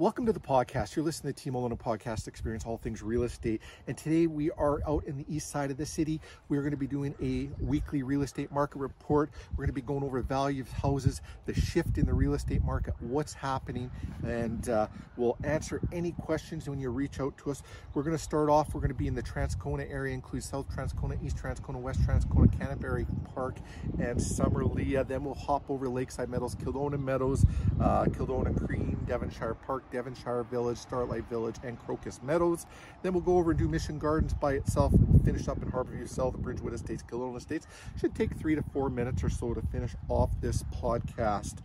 Welcome to the podcast. You're listening to Team Olona Podcast Experience, all things real estate. And today we are out in the east side of the city. We're going to be doing a weekly real estate market report. We're going to be going over value of houses, the shift in the real estate market, what's happening, and uh, we'll answer any questions when you reach out to us. We're going to start off, we're going to be in the Transcona area, includes South Transcona, East Transcona, West Transcona, Canterbury Park, and Summerlea. Then we'll hop over Lakeside Meadows, Kildonan Meadows, uh, Kildonan Green, Devonshire Park, Devonshire Village, Starlight Village, and Crocus Meadows. Then we'll go over and do Mission Gardens by itself. We'll finish up in Harborview South, Bridgewood Estates, Kildonan Estates. Should take three to four minutes or so to finish off this podcast.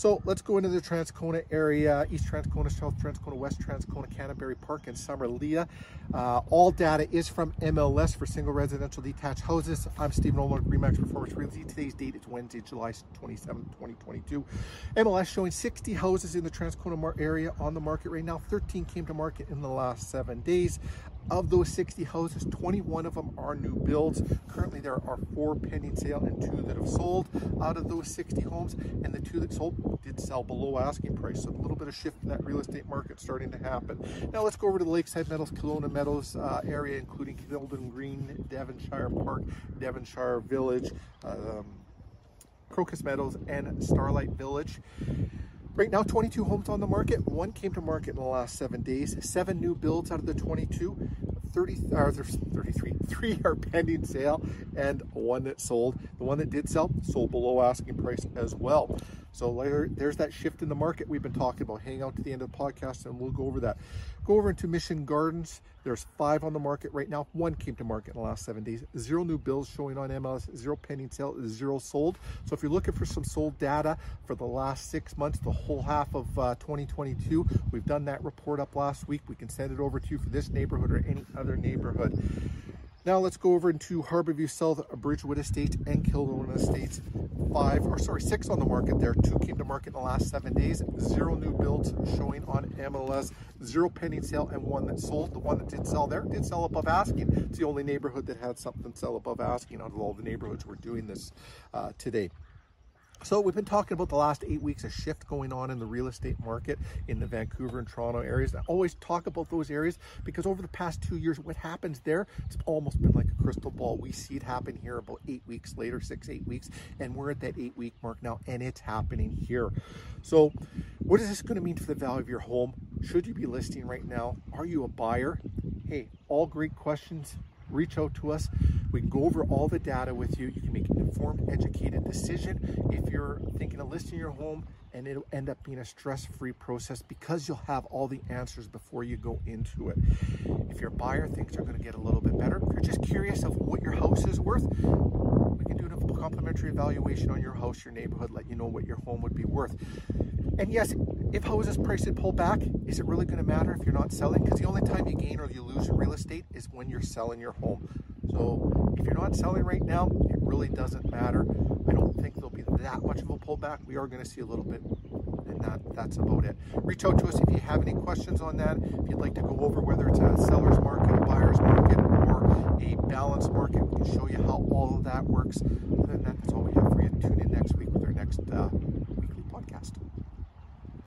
So let's go into the Transcona area, East Transcona, South Transcona, West Transcona, Canterbury Park, and Summerlea. Uh, all data is from MLS for single residential detached houses. I'm Stephen Olmert, Remax Performance Realty. Today's date is Wednesday, July 27, 2022. MLS showing 60 houses in the Transcona area on the market right now. 13 came to market in the last seven days. Of those 60 houses, 21 of them are new builds. Currently, there are four pending sale and two that have sold out of those 60 homes. And the two that sold did sell below asking price. So a little bit of shift in that real estate market starting to happen. Now let's go over to the Lakeside Meadows, Kildonan Meadows uh, area, including Kildonan Green, Devonshire Park, Devonshire Village, um, Crocus Meadows, and Starlight Village. Right now, 22 homes on the market. One came to market in the last seven days. Seven new builds out of the 22. 30, uh, or 33, three are pending sale and one that sold. The one that did sell sold below asking price as well. So there's that shift in the market we've been talking about. Hang out to the end of the podcast and we'll go over that. Go over into Mission Gardens. There's five on the market right now. One came to market in the last seven days. Zero new bills showing on MLS, zero pending sale, zero sold. So if you're looking for some sold data for the last six months, the whole half of uh, 2022, we've done that report up last week. We can send it over to you for this neighborhood or any other neighborhood. Now let's go over into Harborview South, Bridgewood Estates, and Kildonan Estates. Five, or sorry, six on the market there. Two came to market in the last seven days. Zero new builds showing on MLS. Zero pending sale and one that sold. The one that did sell there did sell above asking. It's the only neighborhood that had something sell above asking out of all the neighborhoods we're doing this uh, today. So we've been talking about the last eight weeks, a shift going on in the real estate market in the Vancouver and Toronto areas. I always talk about those areas because over the past two years, what happens there, it's almost been like a crystal ball. We see it happen here about eight weeks later, six, eight weeks, and we're at that eight week mark now, and it's happening here. So what is this going to mean for the value of your home? Should you be listing right now? Are you a buyer? Hey, all great questions reach out to us. We can go over all the data with you. You can make an informed, educated decision if you're thinking of listing your home and it'll end up being a stress-free process because you'll have all the answers before you go into it. If you're a buyer, things are going to get a little bit better. If you're just curious of what your house is worth, we can do a complimentary evaluation on your house, your neighborhood, let you know what your home would be worth. And yes, if houses prices pull back, is it really going to matter if you're not selling? Because the only time you gain or you lose in real estate is when you're selling your home. So if you're not selling right now, it really doesn't matter. I don't think there'll be that much of a pullback. We are going to see a little bit, and that, that's about it. Reach out to us if you have any questions on that. If you'd like to go over whether it's a seller's market, a buyer's market, or a balanced market, we can show you how all of that works. Other than that, that's all we have for you. Tune in next week with our next uh, weekly podcast.